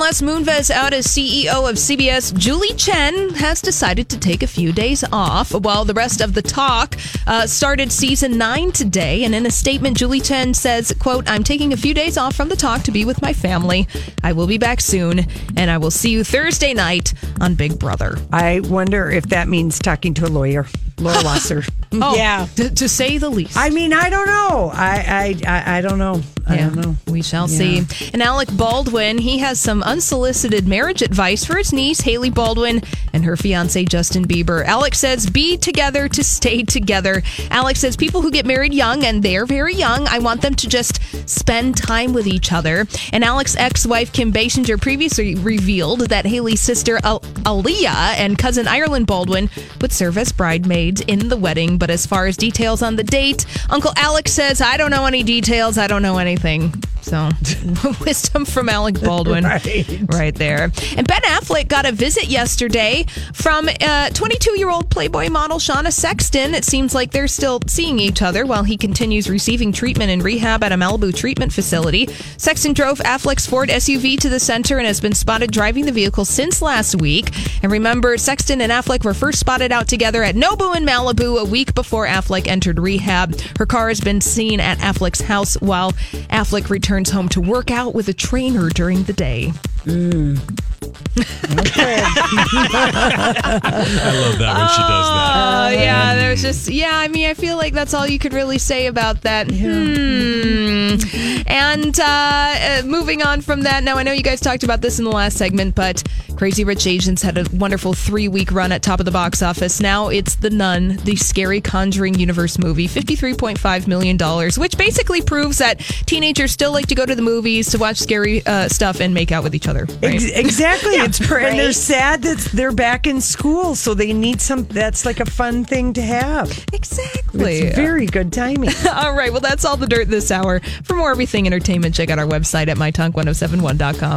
Les Moonves out as CEO of CBS, Julie Chen has decided to take a few days off while the rest of the talk uh, started season nine today. And in a statement, Julie Chen says, quote, I'm taking a few days off from the talk to be with my family. I will be back soon and I will see you Thursday night on Big Brother. I wonder if that means talking to a lawyer, Laura Wasser. Oh, yeah. To, to say the least. I mean, I don't know. I I I, I don't know. I Yeah, don't know. We shall Yeah. see. And Alec Baldwin, he has some unsolicited marriage advice for his niece, Hailey Baldwin, and her fiance, Justin Bieber. Alec says, be together to stay together. Alec says, people who get married young, and they're very young, I want them to just spend time with each other. And Alec's ex wife, Kim Basinger, previously revealed that Hailey's sister, Al- Alaia, and cousin Ireland Baldwin would serve as bridesmaids in the wedding. But as far as details on the date, Uncle Alex says, I don't know any details. I don't know anything. So, wisdom from Alec Baldwin Right. right there. And Ben Affleck got a visit yesterday from uh, 22 year old Playboy model Shauna Sexton. It seems like they're still seeing each other while he continues receiving treatment and rehab at a Malibu treatment facility. Sexton drove Affleck's Ford SUV to the center and has been spotted driving the vehicle since last week. And remember, Sexton and Affleck were first spotted out together at Nobu in Malibu a week before Affleck entered rehab. Her car has been seen at Affleck's house while Affleck returns home to work out with a trainer during the day. Mm. I love that when she does that. Oh yeah, there's just yeah. I mean, I feel like that's all you could really say about that. Hmm. And uh, uh, moving on from that, now I know you guys talked about this in the last segment, but Crazy Rich Asians had a wonderful three-week run at top of the box office. Now it's The Nun, the scary Conjuring universe movie, fifty-three point five million dollars, which basically proves that teenagers still like to go to the movies to watch scary uh, stuff and make out with each other. Right? Ex- exactly. It's per- and they're sad that they're back in school, so they need some. That's like a fun thing to have. exactly. It's very good timing. All right. Well, that's all the dirt this hour. For more everything entertainment, check out our website at mytalk1071.com.